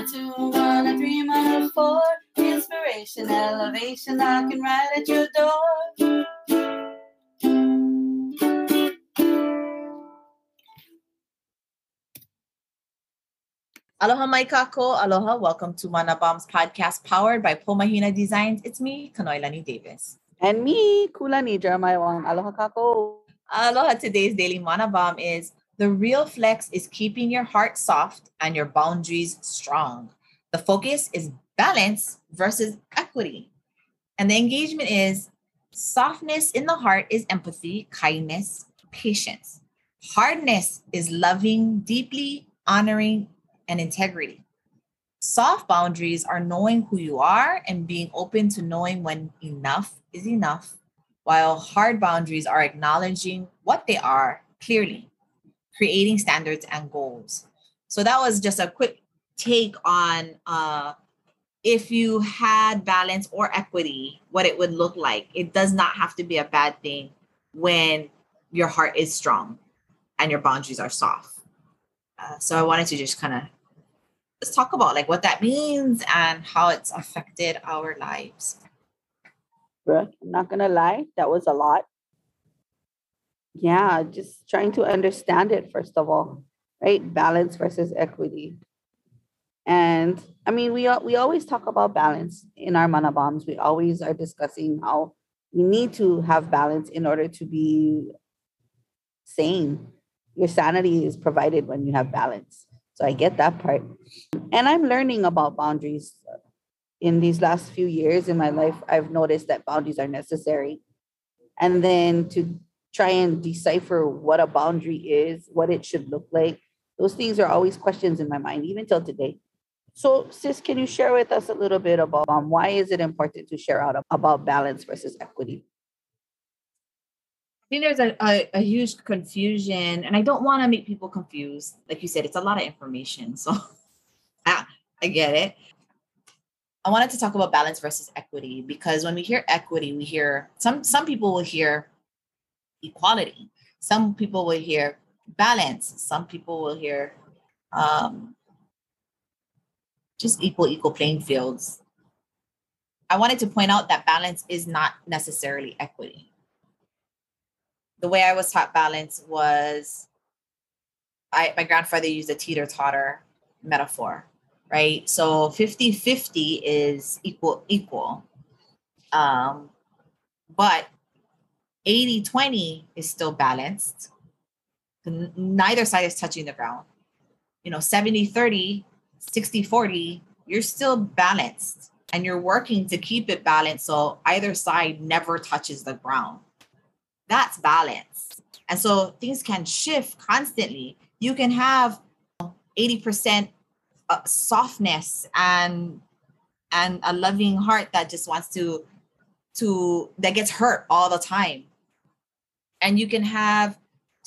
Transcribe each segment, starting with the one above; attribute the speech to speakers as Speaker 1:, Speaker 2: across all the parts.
Speaker 1: a two, one, a three, one, a four. Inspiration, elevation, knocking right at your door.
Speaker 2: Aloha mai kakou, aloha. Welcome to Mana Bombs podcast powered by Pomahina Designs. It's me, Kanoilani Davis.
Speaker 3: And me, Kulani Jeremiah Wang. Aloha kakou.
Speaker 2: Aloha. Today's daily Mana Bomb is the real flex is keeping your heart soft and your boundaries strong. The focus is balance versus equity. And the engagement is softness in the heart is empathy, kindness, patience. Hardness is loving, deeply honoring, and integrity. Soft boundaries are knowing who you are and being open to knowing when enough is enough, while hard boundaries are acknowledging what they are clearly, creating standards and goals. So that was just a quick take on uh, if you had balance or equity, what it would look like. It does not have to be a bad thing when your heart is strong and your boundaries are soft. Uh, so I wanted to just kind of let's talk about like what that means and how it's affected our lives.
Speaker 3: Bruh, I'm not gonna lie, that was a lot. Yeah, just trying to understand it first of all, right? Balance versus equity. And I mean, we we always talk about balance in our mana bombs. We always are discussing how we need to have balance in order to be sane. Your sanity is provided when you have balance. So I get that part. And I'm learning about boundaries in these last few years in my life. I've noticed that boundaries are necessary. And then to try and decipher what a boundary is, what it should look like, those things are always questions in my mind, even till today. So, sis, can you share with us a little bit about um, why is it important to share out about balance versus equity?
Speaker 2: I think there's a, a, a, huge confusion and i don't want to make people confused like you said it's a lot of information so ah, i get it i wanted to talk about balance versus equity because when we hear equity we hear some some people will hear equality some people will hear balance some people will hear um, just equal equal playing fields i wanted to point out that balance is not necessarily equity the way I was taught balance was I my grandfather used a teeter totter metaphor, right? So 50 50 is equal, equal. Um, but 80 20 is still balanced. Neither side is touching the ground. You know, 70 30, 60 40, you're still balanced and you're working to keep it balanced so either side never touches the ground that's balance. And so things can shift constantly. You can have 80% uh, softness and and a loving heart that just wants to to that gets hurt all the time. And you can have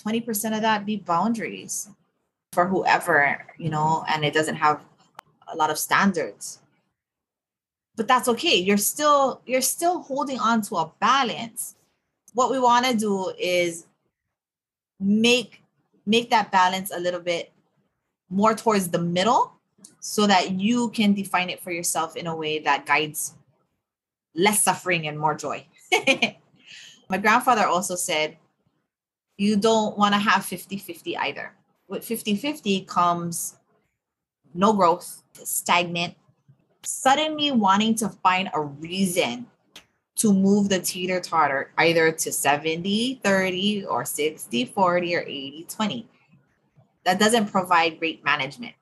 Speaker 2: 20% of that be boundaries for whoever, you know, and it doesn't have a lot of standards. But that's okay. You're still you're still holding on to a balance what we want to do is make make that balance a little bit more towards the middle so that you can define it for yourself in a way that guides less suffering and more joy. My grandfather also said, you don't want to have 50 50 either. With 50 50 comes no growth, stagnant, suddenly wanting to find a reason to move the teeter totter either to 70 30 or 60 40 or 80 20 that doesn't provide great management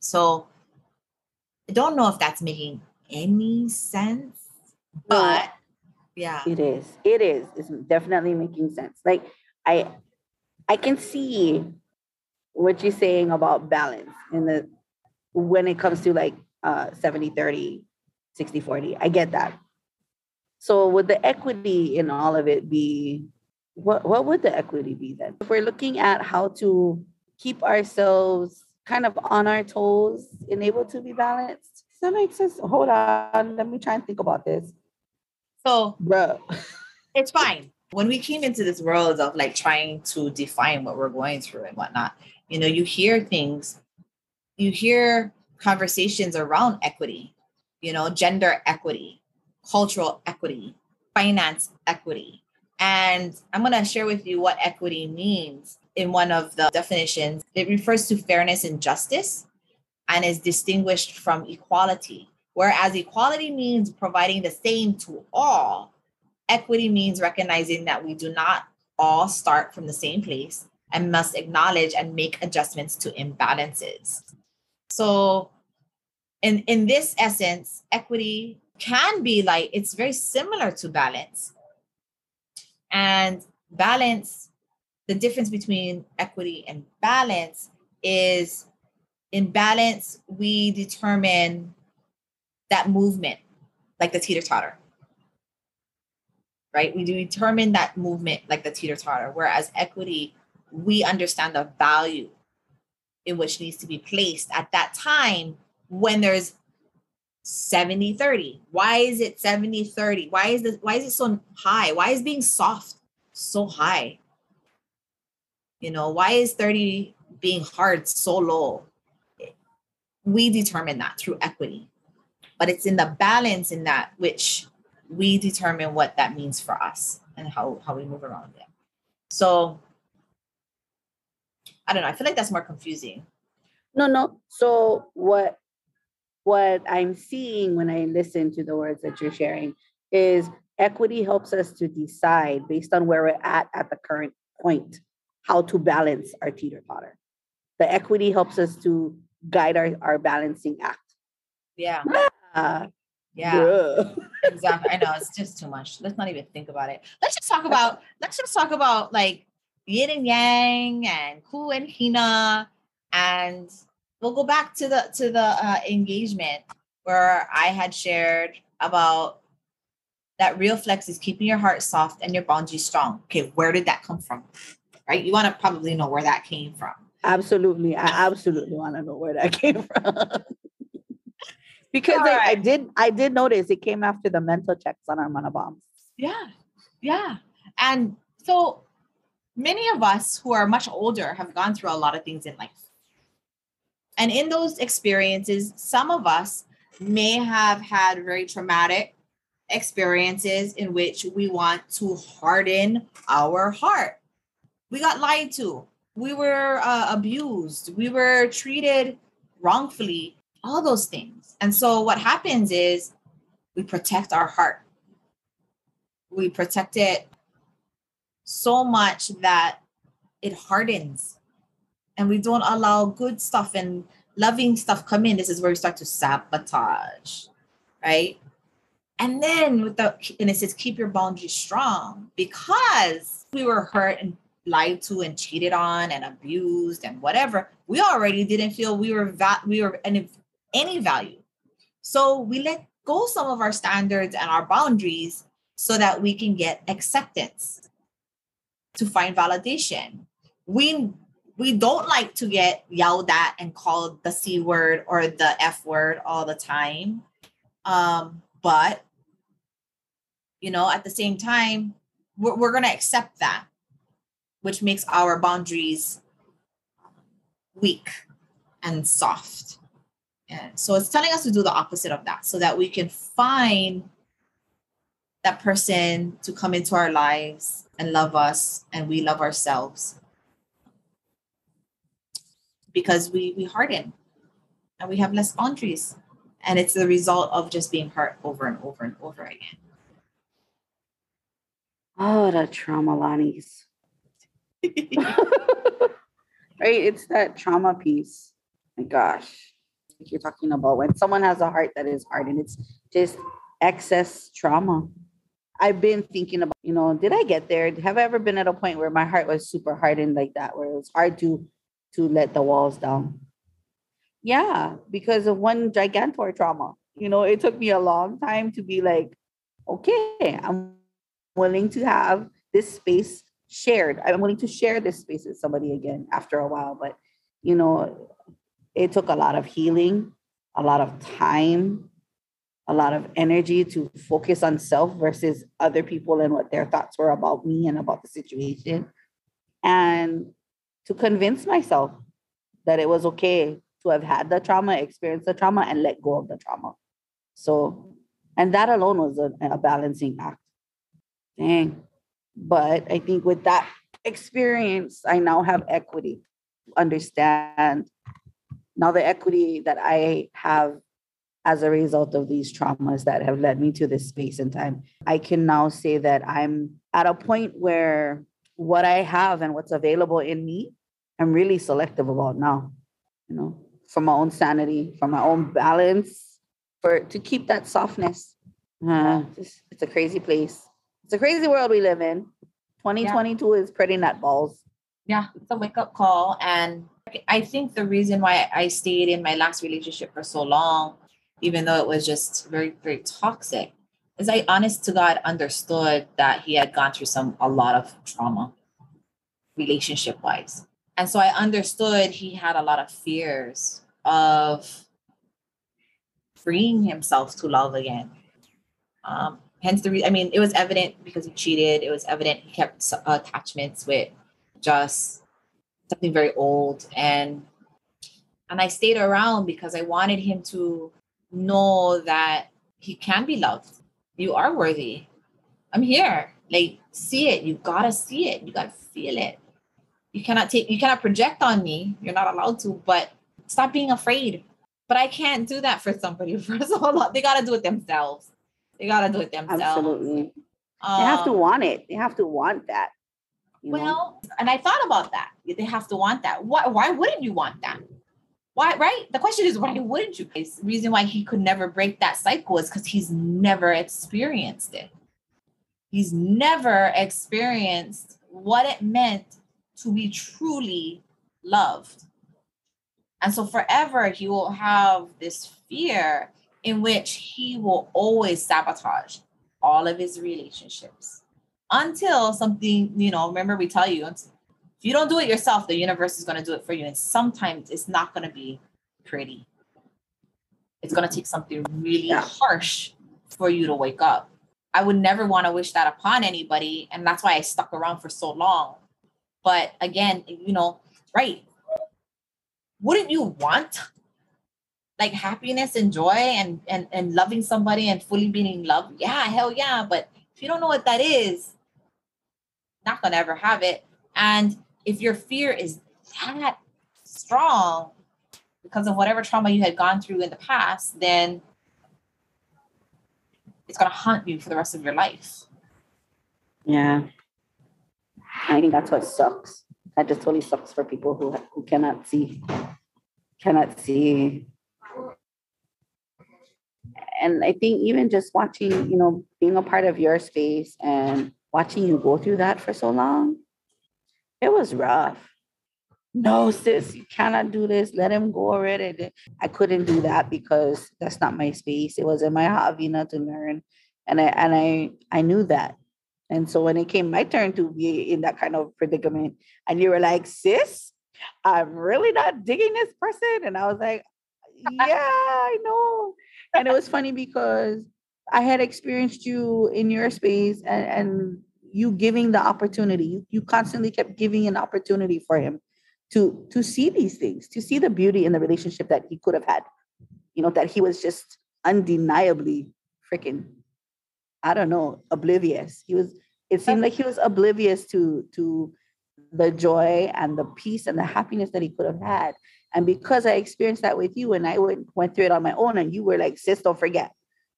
Speaker 2: so i don't know if that's making any sense but yeah
Speaker 3: it is it is it's definitely making sense like i i can see what you're saying about balance in the when it comes to like uh 70 30 60 40 i get that so would the equity in all of it be what what would the equity be then? If we're looking at how to keep ourselves kind of on our toes and able to be balanced. Does that make sense? Hold on. Let me try and think about this.
Speaker 2: So
Speaker 3: bro.
Speaker 2: it's fine. When we came into this world of like trying to define what we're going through and whatnot, you know, you hear things, you hear conversations around equity, you know, gender equity, cultural equity, finance equity. And I'm going to share with you what equity means in one of the definitions. It refers to fairness and justice and is distinguished from equality. Whereas equality means providing the same to all, equity means recognizing that we do not all start from the same place and must acknowledge and make adjustments to imbalances. So, in, in this essence, equity can be like it's very similar to balance. And balance, the difference between equity and balance is in balance, we determine that movement, like the teeter totter. Right? We determine that movement like the teeter totter, whereas equity, we understand the value in which needs to be placed at that time when there's 70 30 why is it 70 30 why is this why is it so high? Why is being soft so high? You know why is 30 being hard so low? We determine that through equity but it's in the balance in that which we determine what that means for us and how how we move around it so i don't know i feel like that's more confusing
Speaker 3: No, no. So what what I'm seeing when I listen to the words that you're sharing is equity helps us to decide based on where we're at at the current point how to balance our teeter totter. The equity helps us to guide our, our balancing act.
Speaker 2: yeah
Speaker 3: ah,
Speaker 2: Ah,
Speaker 3: yeah.
Speaker 2: Exactly i know it's just too much. Let's not even think about it. Let's just talk about let's just talk about like yin and yang and ku and hina and we'll go back to the to the uh, engagement where i had shared about that real flex is keeping your heart soft and your boundaries strong. Okay where did that come from? Right? You want to probably know where that came from.
Speaker 3: Absolutely. I absolutely want to know where that came from. Because I, I did I did notice it came after the mental checks on our mana bombs.
Speaker 2: Yeah, yeah. And so many of us who are much older have gone through a lot of things in life. And in those experiences, some of us may have had very traumatic experiences in which we want to harden our heart. We got lied to, we were uh, abused, we were treated wrongfully, all those things. And so what happens is we protect our heart. We protect it so much that it hardens. And we don't allow good stuff and loving stuff come in. This is where we start to sabotage right? And then with the and it says keep your boundaries strong because we were hurt and lied to and cheated on and abused and whatever. We already didn't feel we were va- we were any, any value so we let go some of our standards and our boundaries so that we can get acceptance to find validation. We we don't like to get yelled at and called the C word or the F word all the time. Um, but you know, at the same time, we're, we're gonna accept that, which makes our boundaries weak and soft. And so it's telling us to do the opposite of that so that we can find that person to come into our lives and love us and we love ourselves because we we harden and we have less boundaries and it's the result of just being hurt over and over and over again
Speaker 3: Oh, the trauma Lonnie's. right? It's that trauma piece. My gosh. Like you're talking about when someone has a heart that is hard and it's just excess trauma. I've been thinking about, you know, did I get there? Have I ever been at a point where my heart was super hardened like that, where it was hard to to let the walls down? Yeah, because of one gigantor trauma. You know, it took me a long time to be like, okay, I'm willing to have this space shared. I'm willing to share this space with somebody again after a while. But, you know, it took a lot of healing, a lot of time, a lot of energy to focus on self versus other people and what their thoughts were about me and about the situation. And to convince myself that it was okay to have had the trauma, experience the trauma, and let go of the trauma. So, and that alone was a, a balancing act. Dang. But I think with that experience, I now have equity, understand now the equity that I have as a result of these traumas that have led me to this space and time. I can now say that I'm at a point where what I have and what's available in me, I'm really selective about now, you know, for my own sanity, for my own balance, for to keep that softness. Uh, it's, it's a crazy place. It's a crazy world we live in. 2022 yeah. is pretty nutballs.
Speaker 2: Yeah, it's a wake up call. And I think the reason why I stayed in my last relationship for so long, even though it was just very, very toxic, is I honest to God understood that he had gone through some a lot of trauma relationship wise. And so I understood he had a lot of fears of freeing himself to love again. Um, hence the reason, I mean, it was evident because he cheated. It was evident he kept attachments with just something very old. And and I stayed around because I wanted him to know that he can be loved. You are worthy. I'm here. Like, see it. You gotta see it. You gotta feel it. You cannot take, you cannot project on me. You're not allowed to, but stop being afraid. But I can't do that for somebody. First of all, they gotta do it themselves. They gotta do it themselves.
Speaker 3: Absolutely. Um, they have to um, want it. They have to want that.
Speaker 2: Well, know? and I thought about that. They have to want that. Why, why wouldn't you want that? Why, right? The question is, why wouldn't you? The reason why he could never break that cycle is because he's never experienced it. He's never experienced what it meant to be truly loved. And so forever, he will have this fear in which he will always sabotage all of his relationships until something, you know, remember we tell you, if you don't do it yourself, the universe is going to do it for you. And sometimes it's not going to be pretty. It's going to take something really yeah. harsh for you to wake up. I would never want to wish that upon anybody. And that's why I stuck around for so long. But again, you know, right. Wouldn't you want like happiness and joy and, and, and loving somebody and fully being in love? Yeah, hell yeah. But if you don't know what that is, not gonna ever have it. And if your fear is that strong because of whatever trauma you had gone through in the past, then it's gonna haunt you for the rest of your life.
Speaker 3: Yeah. I think that's what sucks. That just totally sucks for people who who cannot see, cannot see. And I think even just watching, you know, being a part of your space and watching you go through that for so long, it was rough. No, sis, you cannot do this. Let him go already. I couldn't do that because that's not my space. It was in my Havina to learn. And I and I I knew that. And so when it came my turn to be in that kind of predicament, and you were like, sis, I'm really not digging this person. And I was like, yeah, I know. And it was funny because I had experienced you in your space and, and you giving the opportunity. You, you constantly kept giving an opportunity for him to to see these things, to see the beauty in the relationship that he could have had. You know, that he was just undeniably freaking, I don't know, oblivious. He was, it seemed like he was oblivious to to the joy and the peace and the happiness that he could have had. And because I experienced that with you and I went, went through it on my own, and you were like, sis, don't forget.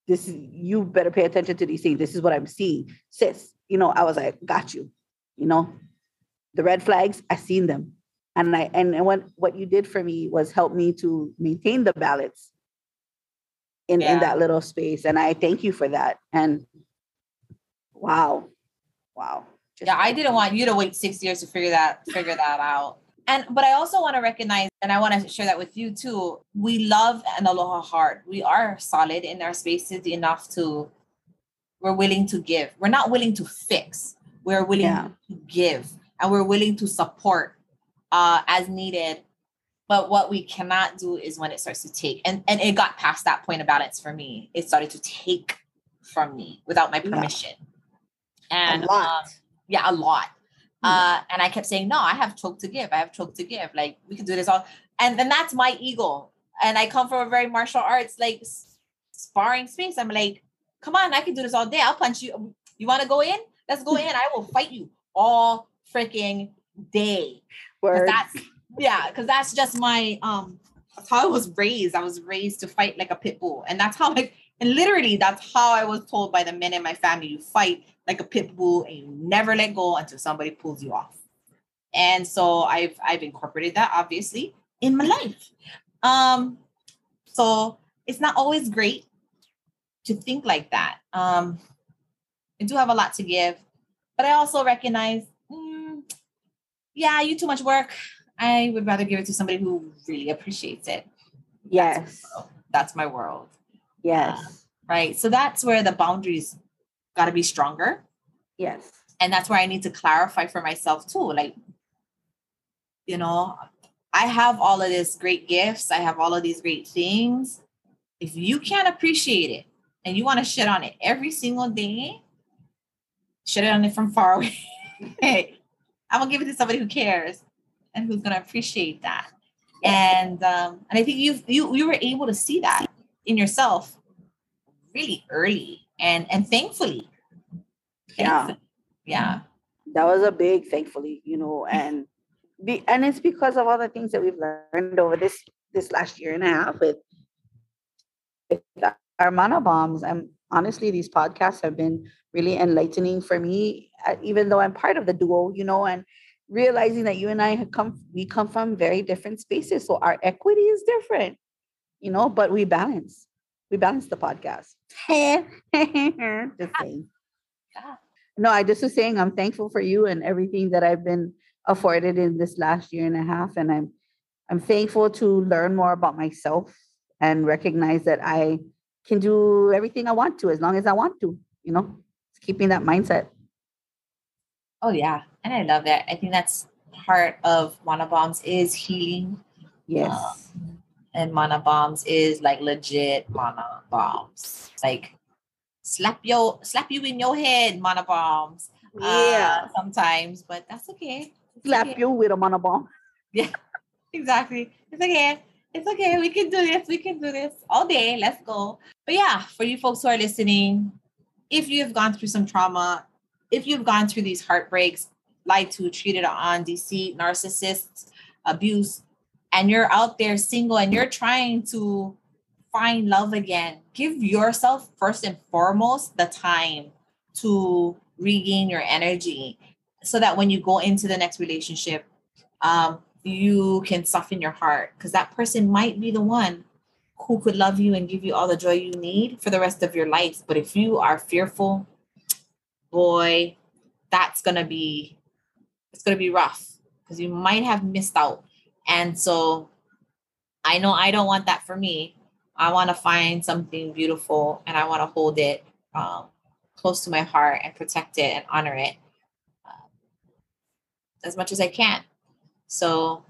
Speaker 3: This is you better pay attention to these things. This is what I'm seeing. Sis, you know, I was like, got you. You know, the red flags, I seen them. And I and, and what what you did for me was help me to maintain the balance in, yeah. in that little space. And I thank you for that. And wow. Wow.
Speaker 2: Just yeah, I didn't want you to wait six years to figure that figure that out. And but I also want to recognize, and I want to share that with you too. We love an aloha heart. We are solid in our spaces enough to we're willing to give. We're not willing to fix. We're willing yeah. to give and we're willing to support uh, as needed. But what we cannot do is when it starts to take, and, and it got past that point of balance for me. It started to take from me without my permission. Yeah. And um, yeah, a lot. Uh, and I kept saying, no, I have choke to give. I have choke to give. Like we can do this all. and then that's my ego. And I come from a very martial arts like sparring space. I'm like, come on, I can do this all day. I'll punch you. You want to go in? Let's go in. I will fight you all freaking day.
Speaker 3: Word.
Speaker 2: that's yeah, because that's just my um that's how I was raised. I was raised to fight like a pit bull. And that's how I and literally that's how I was told by the men in my family. You fight like a pit bull and you never let go until somebody pulls you off. And so I've I've incorporated that obviously in my life. Um so it's not always great to think like that. Um I do have a lot to give, but I also recognize mm, yeah, you too much work. I would rather give it to somebody who really appreciates it.
Speaker 3: yes.
Speaker 2: That's my world,
Speaker 3: Yes.
Speaker 2: right? So that's where the boundaries got to be stronger.
Speaker 3: Yes.
Speaker 2: And that's where I need to clarify for myself too. Like, you know, I have all of this great gifts, I have all of these great things. If you can't appreciate it and you want to shit on it every single day, shit it on it from far away. hey, I'm gonna give it to somebody who cares and who's gonna appreciate that. And um, and I think you you you were able to see that in yourself really early and and thankfully.
Speaker 3: Yeah.
Speaker 2: Thankfully. Yeah.
Speaker 3: that was a big thankfully you know and be, and it's because of all the things that we've learned over this this last year and a half with, with our mana bombs and honestly these podcasts have been really enlightening for me uh, even though i'm part of the duo you know and realizing that you and i have come we come from very different spaces so our equity is different you know but we balance we balance the podcast just saying
Speaker 2: Yeah.
Speaker 3: no, I just was saying I'm thankful for you and everything that I've been afforded in this last year and a half. And I'm I'm thankful to learn more about myself and recognize that I can do everything I want to as long as I want to, you know, it's keeping that mindset.
Speaker 2: Oh yeah, and I love that. I think that's part of Mana Bombs is healing,
Speaker 3: Yes.
Speaker 2: Um, and Mana Bombs is like legit Mana Bombs, like slap your slap you in your head, Mana Bombs. uh, sometimes, but that's okay. It's
Speaker 3: Slap
Speaker 2: okay.
Speaker 3: you with a mana bomb.
Speaker 2: Yeah, exactly. It's okay. It's okay. We can do this. We can do this all day. Let's go. But yeah, for you folks who are listening, if you've gone through some trauma, if you've gone through these heartbreaks, lied to, treated on, deceit, narcissists, abuse, and you're out there single and you're trying to find love again, give yourself first and foremost the time to regain your energy so that when you go into the next relationship, um, you can soften your heart because that person might be the one who could love you and give you all the joy you need for the rest of your life. But if you are fearful, boy, that's gonna be it's gonna be rough because you might have missed out. And so I know I don't want that for me. I want to find something beautiful and I want to hold it um, close to my heart and protect it and honor it uh, as much as I can. So,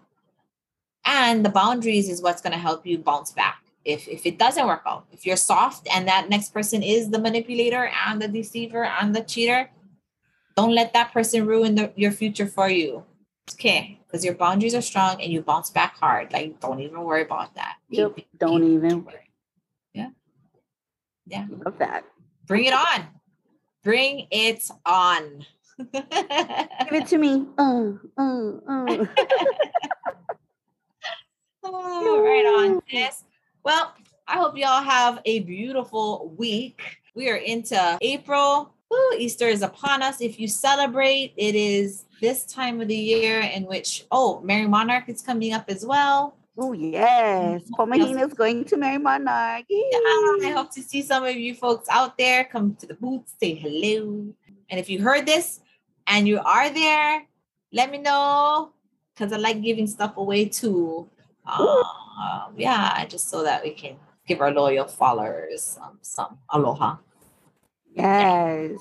Speaker 2: and the boundaries is what's going to help you bounce back. If, if it doesn't work out, if you're soft and that next person is the manipulator and the deceiver and the cheater, don't let that person ruin the, your future for you. Okay, because your boundaries are strong and you bounce back hard. Like, don't even worry about that.
Speaker 3: Yep, don't
Speaker 2: keep-
Speaker 3: even worry.
Speaker 2: Yeah. Yeah.
Speaker 3: Love that.
Speaker 2: Bring it on. Bring it on.
Speaker 3: Give it to me. Uh, uh, uh.
Speaker 2: Oh, right on, sis. Well, I hope y'all have a beautiful week. We are into April. Easter is upon us. If you celebrate, it is this time of the year in which, oh, Merrie Monarch is coming up as well.
Speaker 3: Oh yes, Pomahina's going to Merrie Monarch.
Speaker 2: Yeah, I hope to see some of you folks out there. Come to the booth, say hello. And if you heard this and you are there, let me know because I like giving stuff away too. Um, yeah, just so that we can give our loyal followers um, some aloha.
Speaker 3: Yes.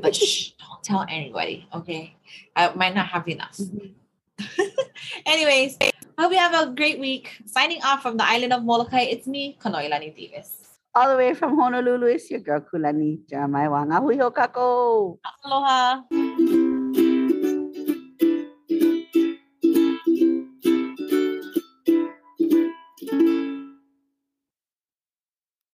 Speaker 2: But shh, don't tell anybody, okay? I might not have enough. Mm-hmm. Anyways, I hope you have a great week. Signing off from the island of Molokai, it's me, Kanoilani Davis.
Speaker 3: All the way from Honolulu, it's your girl Kulani Jeremiah Wang. Ahui.
Speaker 2: Aloha.